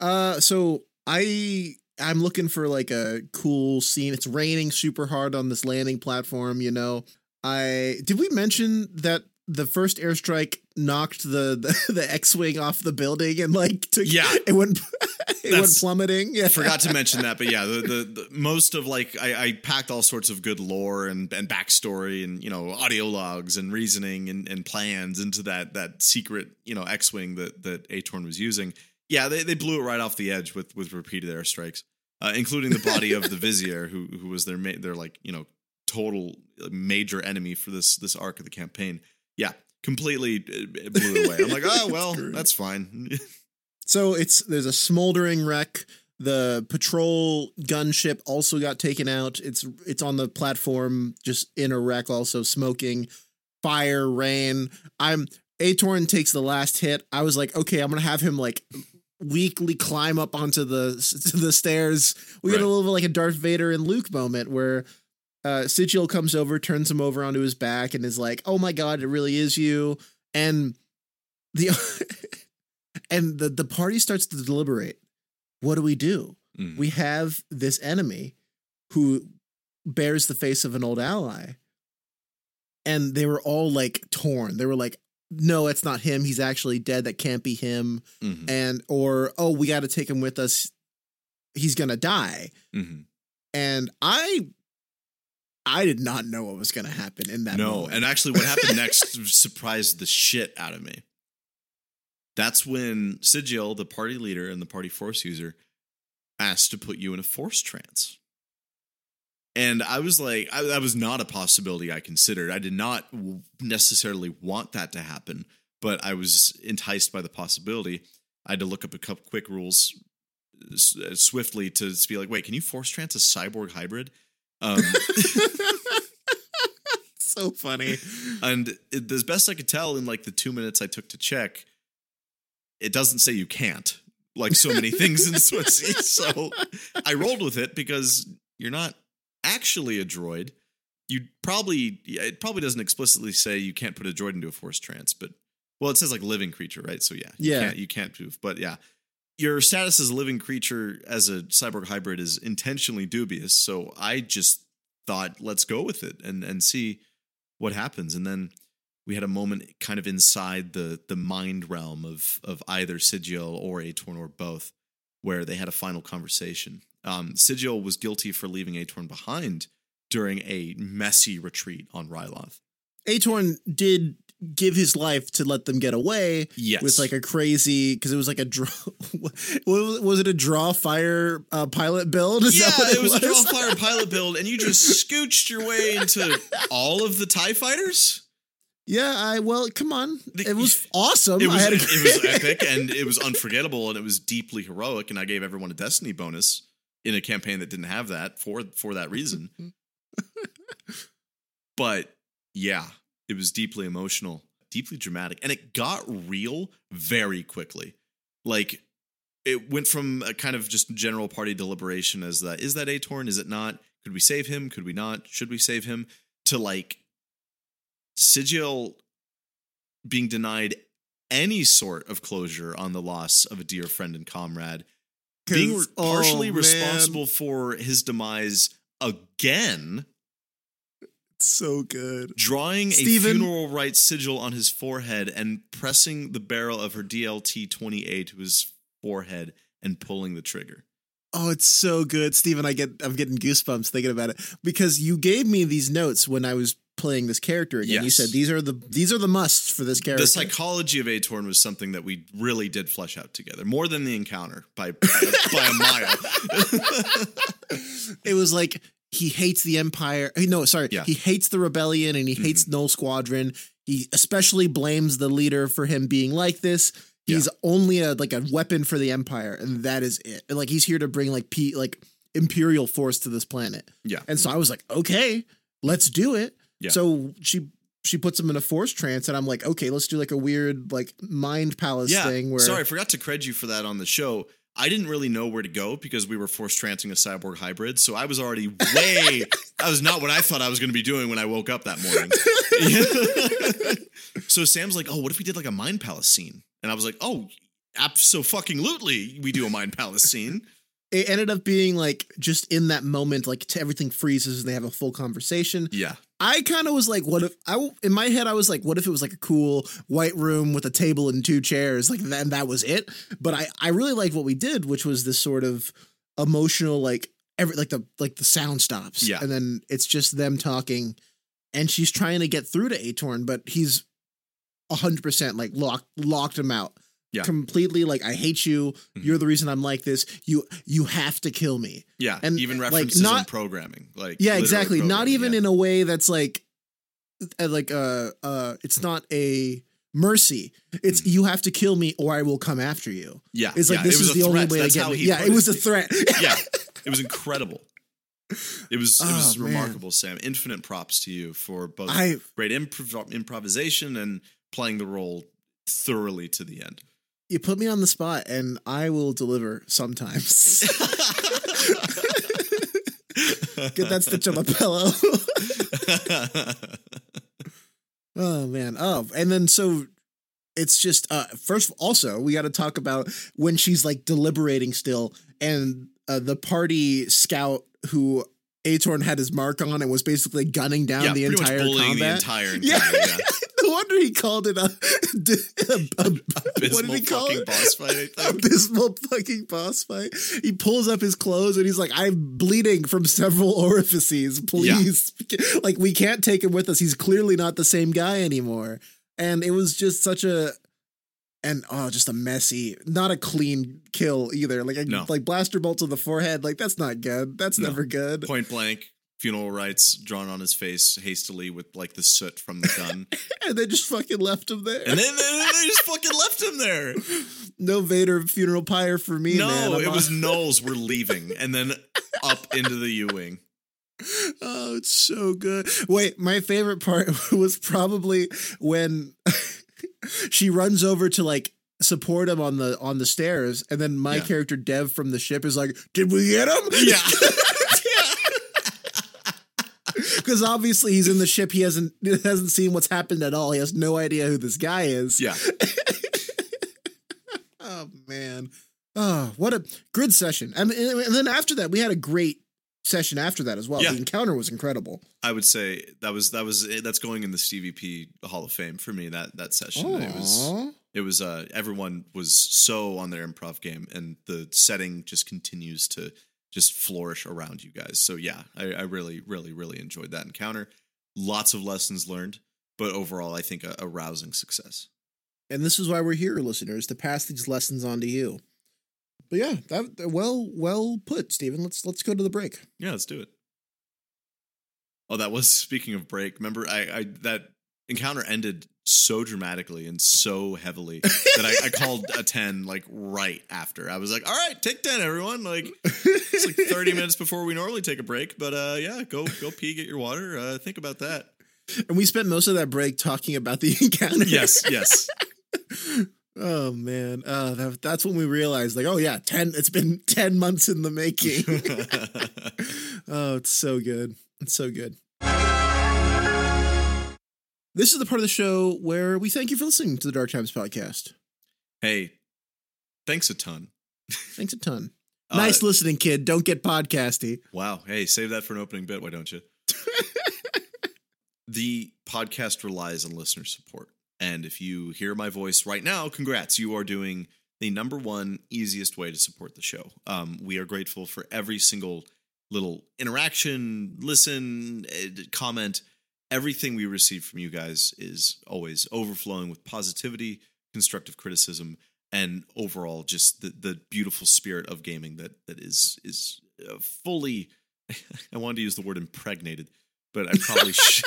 Uh so I I'm looking for like a cool scene. It's raining super hard on this landing platform, you know. I did we mention that the first airstrike knocked the the, [laughs] the X-wing off the building and like took Yeah. it went [laughs] it went plummeting. Yeah. I forgot to mention that, but yeah, the, the, [laughs] the most of like I, I packed all sorts of good lore and, and backstory and you know audio logs and reasoning and, and plans into that that secret you know X wing that that Atorn was using. Yeah, they, they blew it right off the edge with with repeated airstrikes, uh, including the body of the [laughs] Vizier, who who was their ma- their like you know total major enemy for this this arc of the campaign. Yeah, completely uh, blew it away. I'm like, oh [laughs] well, great. that's fine. [laughs] So it's there's a smoldering wreck. The patrol gunship also got taken out. It's it's on the platform, just in a wreck, also smoking. Fire, rain. I'm Atorn takes the last hit. I was like, okay, I'm gonna have him like weakly climb up onto the [laughs] to the stairs. We get a little bit like a Darth Vader and Luke moment where uh Sigil comes over, turns him over onto his back, and is like, "Oh my god, it really is you." And the [laughs] and the the party starts to deliberate. What do we do? Mm. We have this enemy who bears the face of an old ally. And they were all like torn. They were like, no, it's not him. He's actually dead. That can't be him. Mhm. And or oh, we got to take him with us. He's gonna die. Mhm. And I I did not know what was gonna happen in that no, moment. and actually, what happened [laughs] next surprised the shit out of me. That's when Sigil, the party leader and the party force user, asked to put you in a force trance. And I was like, I, that was not a possibility I considered. I did not necessarily want that to happen, but I was enticed by the possibility. I had to look up a couple quick rules uh, swiftly to be like, wait, can you force trance a cyborg hybrid? Um, [laughs] so funny. and it, as best I could tell, in like the two minutes I took to check, it doesn't say you can't, like so many things in Switzy. [laughs] So I rolled with it because you're not actually a droid. You probably, it probably doesn't explicitly say you can't put a droid into a force trance, but well, it says like living creature, right? So yeah, you Yeah. can't, you can't do, but yeah. Your status as a living creature as a cyborg hybrid is intentionally dubious. So I just thought, let's go with it and and see what happens. And then we had a moment kind of inside the the mind realm of of either Sigil or Atorn or both, where they had a final conversation. Um, Sigil was guilty for leaving Atorn behind during a messy retreat on Ryloth. Atorn did give his life to let them get away Yes, with like a crazy because it was like a draw. [laughs] was was it a draw fire uh, pilot build? Is yeah, what it was a draw fire pilot build, and you just [laughs] scooched your way into all of the Tie Fighters. Yeah, I well, come on, The- it was awesome. It was I had a it, it was epic [laughs] and it was unforgettable and it was deeply heroic and I gave everyone a destiny bonus in a campaign that didn't have that for for that reason. Mm-hmm. [laughs] but yeah, it was deeply emotional, deeply dramatic and it got real very quickly. Like it went from a kind of just general party deliberation as that is that Atorn is it not? Could we save him? Could we not? Should we save him? To like Sigil being denied any sort of closure on the loss of a dear friend and comrade, being partially oh, responsible for his demise again, so good. drawing Stephen? a funeral rites sigil on his forehead and pressing the barrel of her DLT 28 to his forehead and pulling the trigger. Oh, it's so good, Stephen. I get I'm getting goosebumps thinking about it because you gave me these notes when I was playing this character again. You said these are the these are the musts for this character. the psychology of Atorn was something that we really did flesh out together, more than the encounter by by a mile. [laughs] it was like he hates the empire eh, no sorry Yeah. he hates the rebellion and he hates null squadron he especially blames the leader for him being like this he's only a like a weapon for the empire and that is it And, like he's here to bring like p like imperial force to this planet Yeah. and so i was like okay let's do it Yeah. so she she puts him in a force trance and i'm like okay let's do like a weird like mind palace yeah. thing where Sorry, I forgot to cred you for that on the show. I didn't really know where to go because we were force trancing a cyborg hybrid. So I was already way. [laughs] that was not what I thought I was going to be doing when I woke up that morning. [laughs] so Sam's like, "Oh, what if we did like a mind palace scene?" And I was like, "Oh, absolutely, we do a mind palace scene." It ended up being like just in that moment like everything freezes and they have a full conversation Yeah, I kind of was like, what if I in my head I was like, what if it was like a cool white room with a table and two chairs, like then that was it. But I I really liked what we did, which was this sort of emotional like every like the like the sound stops, Yeah. and then it's just them talking, and she's trying to get through to Atorn, but he's hundred percent like locked locked him out. Yeah. Completely like I hate you. Mhm. You're the reason I'm like this. You you have to kill me. yeah, And, even like, not- in programming, like Yeah, exactly. Not even yeah. in a way that's like, uh, like uh, uh, it's not a mercy. It's Mm-hmm. you have to kill me or I will come after you. yeah. It's like yeah, this it was is the only way That's to get me. Yeah, it was a threat. [laughs] yeah, it was [laughs] incredible. It was it was Oh, man. remarkable, Sam. Infinite props to you for both I great improv- improvisation and playing the role thoroughly to the end. You put me on the spot and I will deliver sometimes. [laughs] Get that stitch on my pillow. [laughs] Oh man. Oh, and then so it's just uh first also we got to talk about when she's like deliberating still and uh, the party scout who Atorn had his mark on and was basically gunning down yeah, the entire combat. the [laughs] entire Yeah. Yeah. [laughs] no wonder he called it a, [laughs] a- a- what did he call fucking it? boss fight. Abysmal fucking boss fight. He pulls up his clothes and he's like, I'm bleeding from several orifices. Please. Like, we can't take him with us. He's clearly not the same guy anymore. And it was just such a and oh, just a messy, not a clean kill either. Like No. like blaster bolts to the forehead. Like that's not good. That's No. never good. Point blank, funeral rites drawn on his face hastily with like the soot from the gun, [laughs] And they just fucking left him there. and then, then they just fucking left him there. [laughs] no Vader funeral pyre for me. no. It on- was Knowles. We're [laughs] leaving, and then up into the U wing. Oh, it's so good. Wait, my favorite part was probably when [laughs] she runs over to like support him on the on the stairs, and then my Yeah. character Dev from the ship is like, "Did we get him?" Yeah. [laughs] because obviously he's in the ship. He hasn't [laughs] hasn't seen what's happened at all. He has no idea who this guy is. Yeah. Oh man. Oh, what a good session. I mean, and then after that, we had a great session after that as well. Yeah. The encounter was incredible. I would say that was that was that's going in the Stevie P Hall of Fame for me. That that session it was it was uh everyone was so on their improv game, and the setting just continues to just flourish around you guys. So yeah, I, I really really really enjoyed that encounter. Lots of lessons learned, but overall, I think a, a rousing success. And this is why we're here, listeners, to pass these lessons on to you. But yeah, that well well put, Stephen. Let's let's go to the break. Yeah, let's do it. Oh, that was [laughs] speaking of break. Remember, I, I that encounter ended so dramatically and so heavily that I, I called a [laughs] ten like right after. I was like, "All right, take ten, everyone." Like it's like [laughs] thirty minutes before we normally take a break, but uh, yeah, go go pee, get your water. Uh, think about that. And we spent most of that break talking about the encounter. Yes, yes. Oh man, uh, that, that's when we realized, like, oh yeah, ten. It's been [laughs] ten months in the making. [laughs] oh, it's so good. It's so good. This is the part of the show where we thank you for listening to the Dark Times podcast. hey, thanks a ton. Thanks a ton. [laughs] Uh, nice listening, kid. Don't get podcasty. Wow. Hey, save that for an opening bit, why don't you? the podcast relies on listener support. And if you hear my voice right now, congrats. You are doing the number one easiest way to support the show. Um, we are grateful for every single little interaction, listen, eh, comment. everything we receive from you guys is always overflowing with positivity, constructive criticism, and overall just the the beautiful spirit of gaming that that is is uh, fully. [laughs] I wanted to use the word impregnated, but I probably [laughs] sh-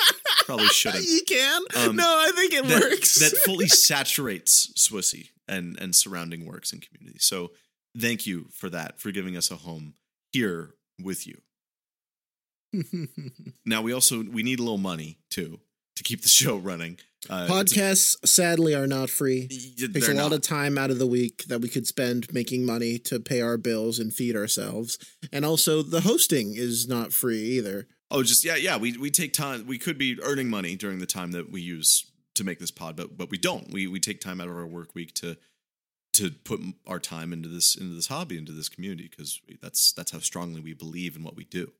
probably shouldn't. You can. Um, no, I think it that, works. that fully [laughs] saturates Swissy and and surrounding works and community. So thank you for that, for giving us a home here with you. [laughs] Now we also we need a little money too to keep the [laughs] show running. Uh, it's a- Podcasts, sadly, are not free. Takes a lot not. of time out of the week that we could spend making money to pay our bills and feed ourselves. And also, the hosting is not free either. Oh, just yeah, yeah. We we take time. We could be earning money during the time that we use to make this pod, but but we don't. We we take time out of our work week to to put our time into this into this hobby into this community because that's that's how strongly we believe in what we do.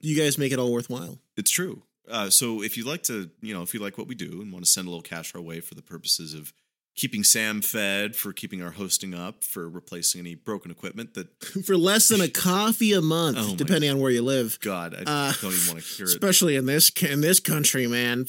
You guys make it all worthwhile. It's true. Uh, so if you'd like to, you know, if you like what we do and want to send a little cash our way for the purposes of keeping Sam fed, for keeping our hosting up, for replacing any broken equipment that [laughs] For less than a coffee a month, Oh depending on where you live. God, I Uh, don't even want to hear it. Especially in this in this country, man.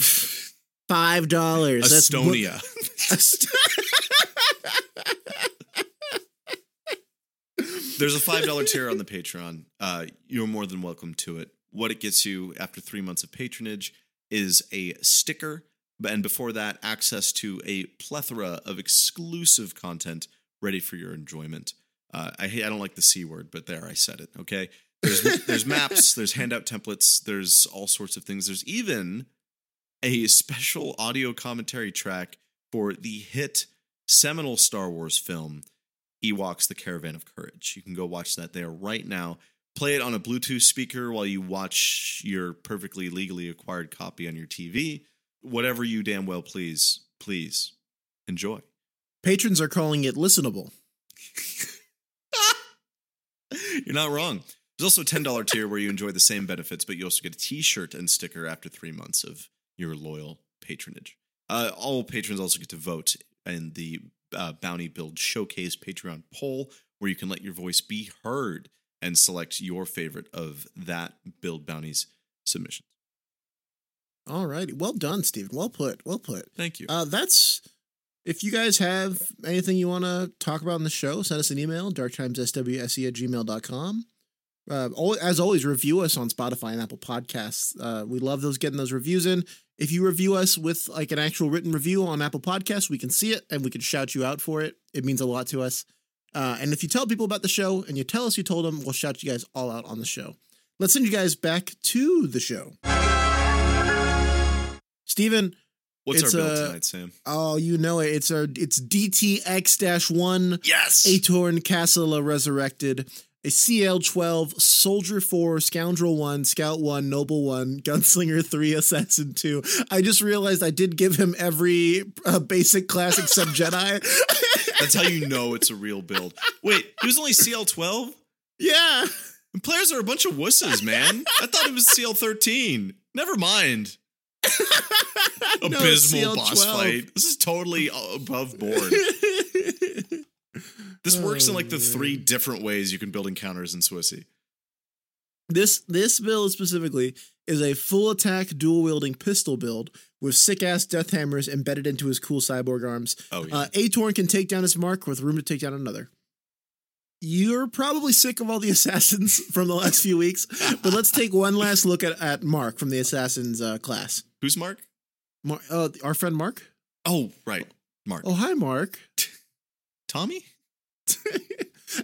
Five dollars. Estonia. [laughs] There's a five dollar tier on the Patreon. Uh, you're more than welcome to it. What it gets you after three months of patronage is a sticker, and before that, access to a plethora of exclusive content ready for your enjoyment. Uh, I I don't like the c word, but there I said it. Okay, there's there's [laughs] maps, there's handout templates, there's all sorts of things. There's even a special audio commentary track for the hit seminal Star Wars film Ewoks: The Caravan of Courage. You can go watch that there right now. Play it on a Bluetooth speaker while you watch your perfectly legally acquired copy on your TV. Whatever you damn well please, please enjoy. Patrons are calling it listenable. [laughs] You're not wrong. There's also a $10 tier where you enjoy the same benefits, but you also get a t shirt and sticker after three months of your loyal patronage. Uh, all patrons also get to vote in the uh, Bounty Build Showcase Patreon poll, where you can let your voice be heard and select your favorite of that Build Bounties submissions. All righty. Well done, Stephen. Well put. Well put. Thank you. Uh, that's if you guys have anything you want to talk about in the show, send us an email, darktimesswse at gmail.com. Uh, as always, review us on Spotify and Apple Podcasts. Uh, we love those getting those reviews in. If you review us with like an actual written review on Apple Podcasts, we can see it and we can shout you out for it. It means a lot to us. Uh, and if you tell people about the show and you tell us you told them, we'll shout you guys all out on the show. Let's send you guys back to the show. Stephen, What's it's, our build uh, tonight, Sam? Oh, you know it. It's our it's DTX one Yes! Atorn Castle Resurrected. A CL12, Soldier 4, Scoundrel 1, Scout 1, Noble 1, Gunslinger 3, Assassin 2. I just realized I did give him every uh, basic class except [laughs] Jedi. That's how you know it's a real build. Wait, he was only CL12? yeah. And players are a bunch of wusses, man. I thought it was CL13. Never mind. [laughs] No, Abysmal boss CL12. fight. This is totally above board. [laughs] This works in like the three different ways you can build encounters in Swissy. This this build specifically is a full attack dual wielding pistol build with sick ass death hammers embedded into his cool cyborg arms. Oh yeah. Uh, Atorn can take down his mark with room to take down another. You're probably sick of all the [laughs] assassins from the last few weeks, but let's take one last look at, at Mark from the assassins uh, class. Who's Mark? Mar- uh, our friend Mark. Oh, right. Mark. Oh, hi, Mark. [laughs] Tommy? [laughs]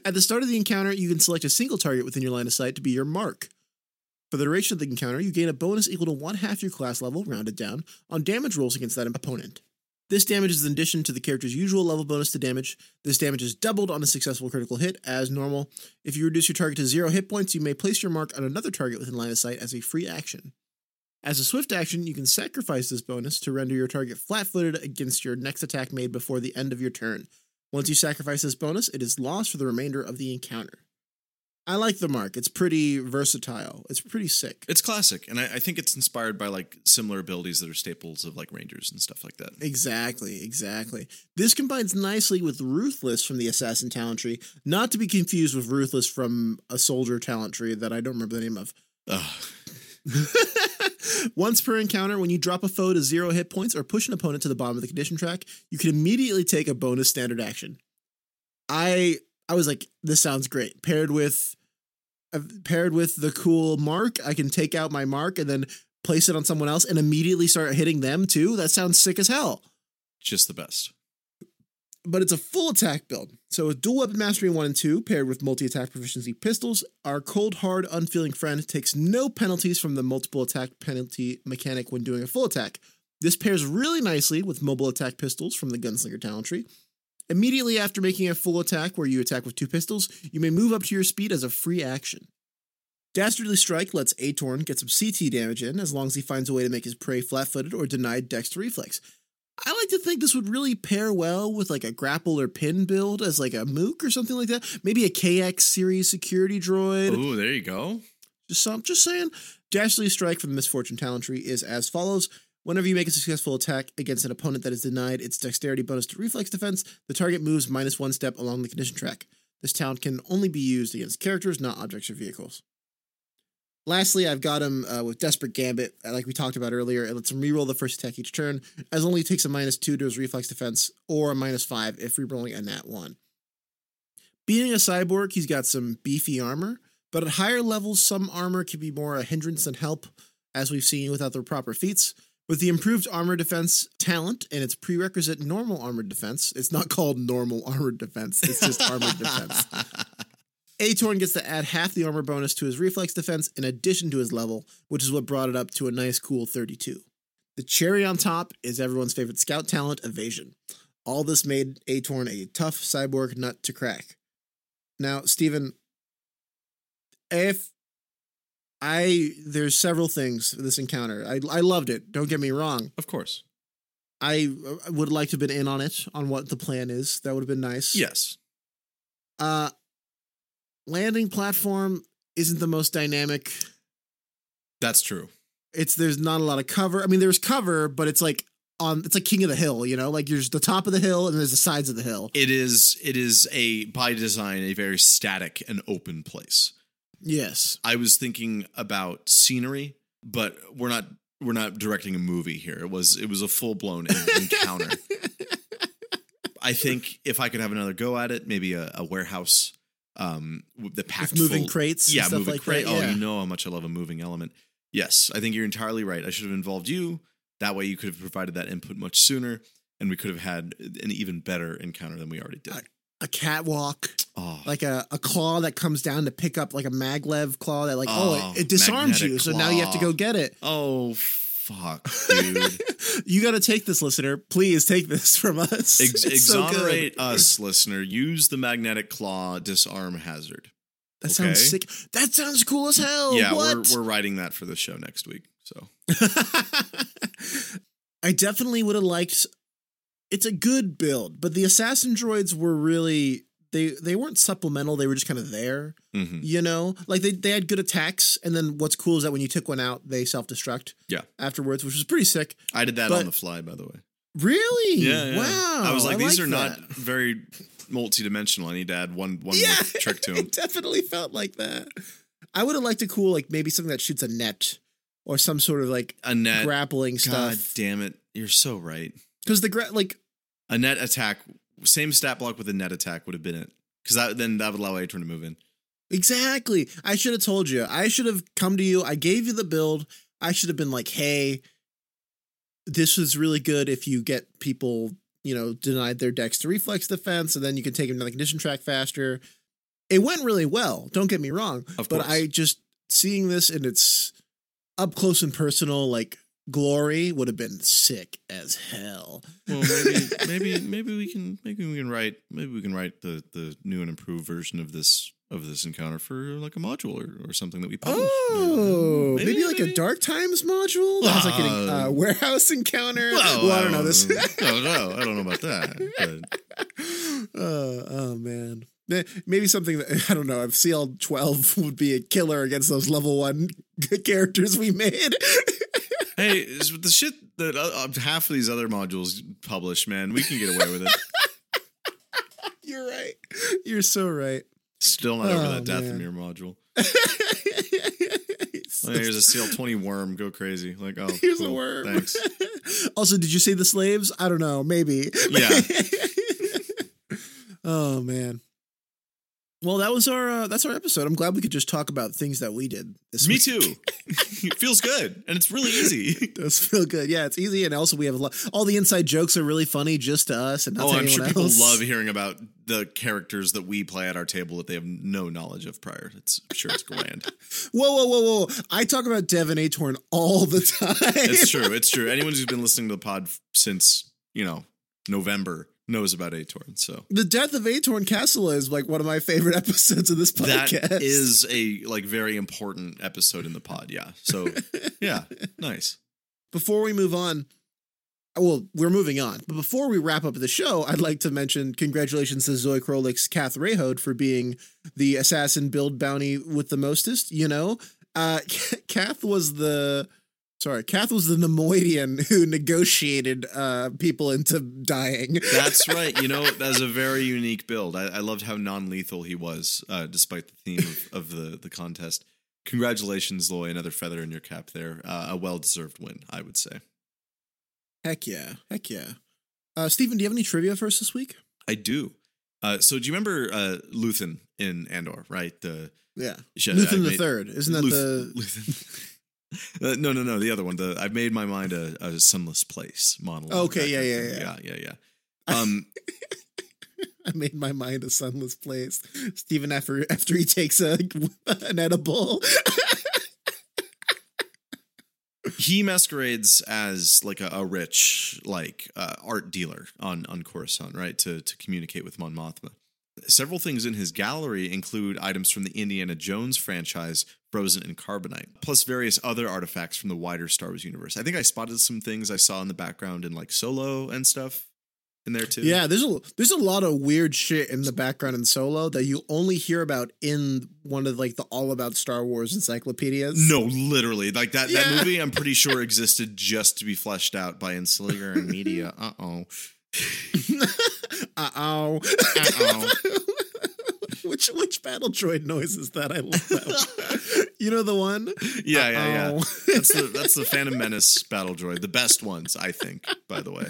At the start of the encounter, you can select a single target within your line of sight to be your mark. For the duration of the encounter, you gain a bonus equal to one half your class level, rounded down, on damage rolls against that opponent. This damage is in addition to the character's usual level bonus to damage. This damage is doubled on a successful critical hit, as normal. If you reduce your target to zero hit points, you may place your mark on another target within line of sight as a free action. As a swift action, you can sacrifice this bonus to render your target flat footed against your next attack made before the end of your turn. Once you sacrifice this bonus, it is lost for the remainder of the encounter. I like the mark. It's pretty versatile. It's pretty sick. It's classic, and I, I think it's inspired by like similar abilities that are staples of like Rangers and stuff like that. Exactly, exactly. This combines nicely with Ruthless from the Assassin talent tree, not to be confused with Ruthless from a Soldier talent tree that I don't remember the name of. [laughs] Once per encounter, when you drop a foe to zero hit points or push an opponent to the bottom of the condition track, you can immediately take a bonus standard action. I I was like, this sounds great. Paired with uh, paired with the cool mark, I can take out my mark and then place it on someone else and immediately start hitting them too. That sounds sick as hell. Just the best. But it's a full attack build. So with dual weapon mastery 1 and 2, paired with multi-attack proficiency pistols, our cold hard unfeeling friend takes no penalties from the multiple attack penalty mechanic when doing a full attack. This pairs really nicely with mobile attack pistols from the Gunslinger talent tree. Immediately after making a full attack where you attack with two pistols, you may move up to your speed as a free action. Dastardly Strike lets Atorn get some CT damage in as long as he finds a way to make his prey flat footed or denied dex to reflex. I like to think this would really pair well with like a grapple or pin build as like a mook or something like that. Maybe a KX series security droid. Oh, there you go. Just some, just saying. Dastardly Strike from the Misfortune Talent Tree is as follows. Whenever you make a successful attack against an opponent that is denied its dexterity bonus to reflex defense, the target moves minus one step along the condition track. This talent can only be used against characters, not objects or vehicles. Lastly, I've got him uh, with Desperate Gambit, uh, like we talked about earlier. It lets him reroll the first attack each turn, as only takes a minus two to his reflex defense, or a minus five if rerolling a nat one. Being a cyborg, he's got some beefy armor, but at higher levels, some armor can be more a hindrance than help, as we've seen without the proper feats. With the improved armor defense talent and its prerequisite normal armored defense, it's not called normal [laughs] armored defense, it's just armored defense. [laughs] Atorn gets to add half the armor bonus to his reflex defense in addition to his level, which is what brought it up to a nice cool 32. The cherry on top is everyone's favorite scout talent, evasion. All this made Atorn a tough cyborg nut to crack. Now, Stephen, if I there's several things for this encounter. I I loved it. Don't get me wrong. Of course. I would like to have been in on it on what the plan is. That would have been nice. Yes. Uh landing platform isn't the most dynamic. That's true. It's there's not a lot of cover. I mean, there's cover, but it's like on it's like King of the Hill, you know? Like there's the top of the hill and there's the sides of the hill. It is it is a by design a very static and open place. Yes. I was thinking about scenery, but we're not we're not directing a movie here. It was it was a full blown [laughs] encounter. I think if I could have another go at it, maybe a, a warehouse, um, the packed With moving full- crates and yeah, stuff moving like crate. that, Oh, you know how much I love a moving element. Yes, I think you're entirely right. I should have involved you. That way, you could have provided that input much sooner, and we could have had an even better encounter than we already did. A catwalk, oh, like a, a claw that comes down to pick up like a maglev claw that like oh, Oh, it, it disarms you. So now you have to go get it. oh, fuck, [laughs] dude. you got to take this, listener. Please take this from us. Ex- It's so exonerate us, listener. Use the magnetic claw disarm hazard. That sounds sick. That sounds cool as hell. yeah, what? we're we're writing that for the show next week. So [laughs] I definitely would have liked. It's a good build, but the assassin droids were really they they weren't supplemental. They were just kind of there. mhm. You know, like they they had good attacks, and then what's cool is that when you took one out, they self destruct. Yeah. Afterwards, which was pretty sick. I did that But- on the fly, by the way. Really? Yeah, yeah. Wow. I was like, these are that. not [laughs] very multi-dimensional. I need to add one one Yeah, more [laughs] trick to them. it definitely felt like that. I would have liked a cool, like maybe something that shoots a net or some sort of like A net. grappling God stuff. God damn it! You're so right. Because the gra- like A net attack, same stat block with a net attack would have been it. Because that then that would allow Atorn to move in. Exactly. I should have told you. I should have come to you. I gave you the build. I should have been like, hey, this is really good if you get people, you know, denied their decks to reflex defense, and then you can take them to the condition track faster. It went really well. Don't get me wrong. Of but course. I just seeing this and its up close and personal, like glory, would have been sick as hell. Well, maybe [laughs] maybe maybe we can maybe we can write maybe we can write the the new and improved version of this of this encounter for like a module or, or something that we publish. Oh, maybe, like a Dark Times module that has like a Uh, uh, warehouse encounter. well, I don't know this. [laughs] no, no, I don't know about that. [laughs] But uh, oh man, maybe something that I don't know. If CL twelve would be a killer against those level one characters we made. Hey, the shit that uh, uh, half of these other modules publish, man, we can get away with it. [laughs] You're right. You're so right. Still not over Oh, that man. Dathomir module. [laughs] Oh, here's a CL twenty worm. Go crazy. Like oh, Here's a worm. Thanks. [laughs] also, did you say the slaves? I don't know. Maybe. Yeah. oh man. Well, that was our uh, that's our episode. I'm glad we could just talk about things that we did this Me week. too. [laughs] it feels good, and it's really easy. [laughs] It does feel good. Yeah, it's easy, and also we have a lot. All the inside jokes are really funny just to us, and not oh, to I'm anyone sure people else. love hearing about the characters that we play at our table that they have no knowledge of prior. It's I'm sure it's grand. [laughs] Whoa, whoa, whoa, whoa! I talk about Devin Atorn all the time. it's true. It's true. Anyone who's been listening to the pod since you know November knows about Atorn. So The death of Atorn Castle is like one of my favorite [laughs] episodes of this podcast. that is a like very important episode in the pod. Yeah. So [laughs] yeah, nice. before we move on, well, we're moving on, but before we wrap up the show, I'd like to mention congratulations to Zloy Krolik's Kath Reyhoad for being the assassin build bounty with the mostest. You know, uh, [laughs] Kath was the sorry, Kath was the Neimoidian [laughs] who negotiated uh, people into dying. [laughs] That's right. You know, that's a very unique build. I, I loved how non-lethal he was, uh, despite the theme of, of the the contest. Congratulations, Zloy! Another feather in your cap there. Uh, a well-deserved win, I would say. Heck yeah, heck yeah. Uh, Stephen, do you have any trivia for us this week? I do. Uh, so, do you remember uh, Luthen in Andor? Right, the Yeah, Luthen the made- Third, isn't that Luth- the? [laughs] Luthen? Uh, no, no, no. The other one. The I've made my mind a, a sunless place monologue. Okay, yeah, yeah, yeah. yeah, yeah, [laughs] yeah. Um, I made my mind a sunless place. Stephen after after he takes a [laughs] an edible. he masquerades as like a, a rich like uh, art dealer on on Coruscant, right? To to communicate with Mon Mothma. Several things in his gallery include items from the Indiana Jones franchise, Frozen in Carbonite, plus various other artifacts from the wider Star Wars universe. I think I spotted some things I saw in the background in like Solo and stuff in there too. yeah, there's a there's a lot of weird shit in the background in Solo that you only hear about in one of like the all about Star Wars encyclopedias. No, literally. Like that that movie I'm pretty sure [laughs] existed just to be fleshed out by Insiliger and Media. Uh-oh. [laughs] uh oh. Uh-oh. [laughs] which which battle droid noise is that? I love that. one. [laughs] you know the one. Yeah, yeah, yeah. Uh-oh. That's the that's the Phantom Menace battle droid. The best ones, I think, by the way.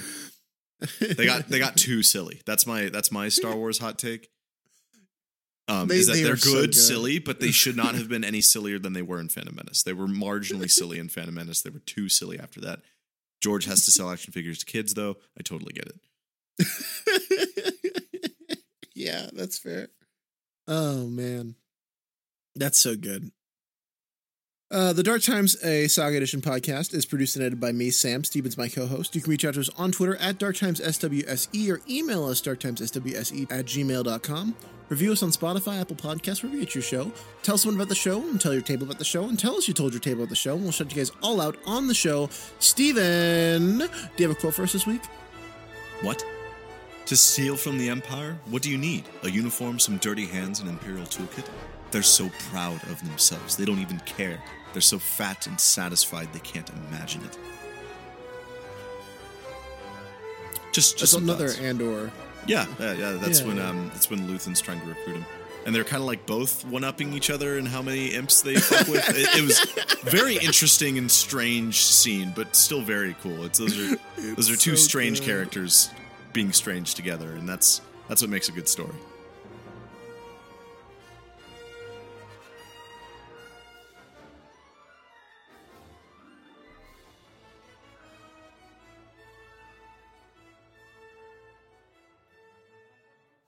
They got they got too silly. That's my that's my Star Wars hot take. Um, They- is that they are are so good, good. silly, but they should not have been any [laughs] sillier than they were in Phantom Menace. They were marginally silly in Phantom Menace. They were too silly after that. George has to sell action figures to kids, though. I totally get it. [laughs] yeah, that's fair. Oh man, that's so good. Uh, the Dark Times, a Saga Edition podcast, is produced and edited by me, Sam. Stevens, my co-host. You can reach out to us on Twitter at DarkTimesSWSE or email us darktimesswse at gmail.com. Review us on Spotify, Apple Podcasts, wherever you get your show. Tell someone about the show and tell your table about the show and tell us you told your table about the show and we'll shut you guys all out on the show. Stephen, do you have a quote for us this week? What? To steal from the Empire? What do you need? A uniform, some dirty hands, an Imperial toolkit? They're so proud of themselves, they don't even care. They're so fat and satisfied they can't imagine it. Just, Just another thoughts. Andor. Yeah, yeah, yeah. That's Yeah, when yeah. um, that's when Luthen's trying to recruit him, and they're kind of like both one upping each other and how many imps they fuck with. [laughs] It, it was very interesting and strange scene, but still very cool. It's those are [laughs] those are two so strange good. characters being strange together, and that's that's what makes a good story.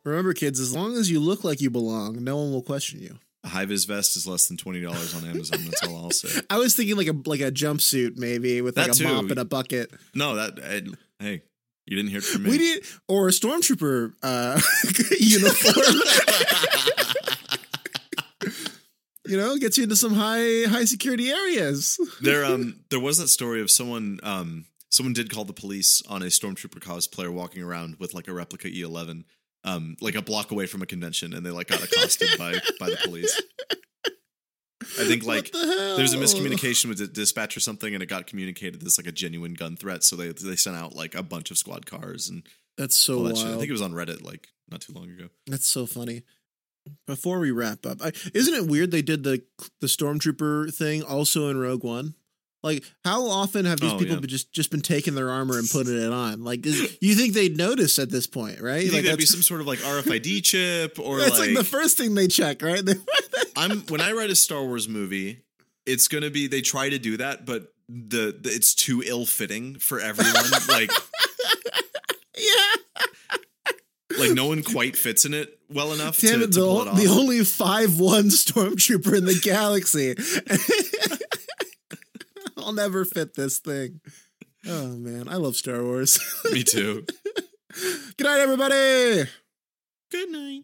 Remember, kids, as long as you look like you belong, no one will question you. A high vis vest is less than twenty dollars on Amazon. That's all I'll say. [laughs] I was thinking like a like a jumpsuit, maybe with like a too. mop and a bucket. No, that I, hey, you didn't hear it from me. We did, or a stormtrooper uh, [laughs] uniform. [laughs] you know, gets you into some high high security areas. [laughs] there um there was that story of someone um someone did call the police on a stormtrooper cosplayer walking around with like a replica E11 um like a block away from a convention and they like got accosted by by the police. I think like the there's a miscommunication with the dispatch or something and it got communicated as like a genuine gun threat so they they sent out like a bunch of squad cars and That's so that. I think it was on Reddit like not too long ago. That's so funny. Before we wrap up, I, isn't it weird they did the the stormtrooper thing also in Rogue One? Like, how often have these Oh, people yeah. just just been taking their armor and putting [laughs] it on? Like, is, you think they'd notice at this point, right? You think like that'd be some sort of like RFID [laughs] chip or that's like, like, the first thing they check, right? [laughs] I'm when I write a Star Wars movie, it's gonna be they try to do that, but the, the it's too ill fitting for everyone. like yeah. like no one quite fits in it well enough Damn to, it, to the, pull it off. the only five one stormtrooper in the galaxy. I'll never fit this thing. Oh man, I love Star Wars. Me too. [laughs] Good night, everybody. Good night.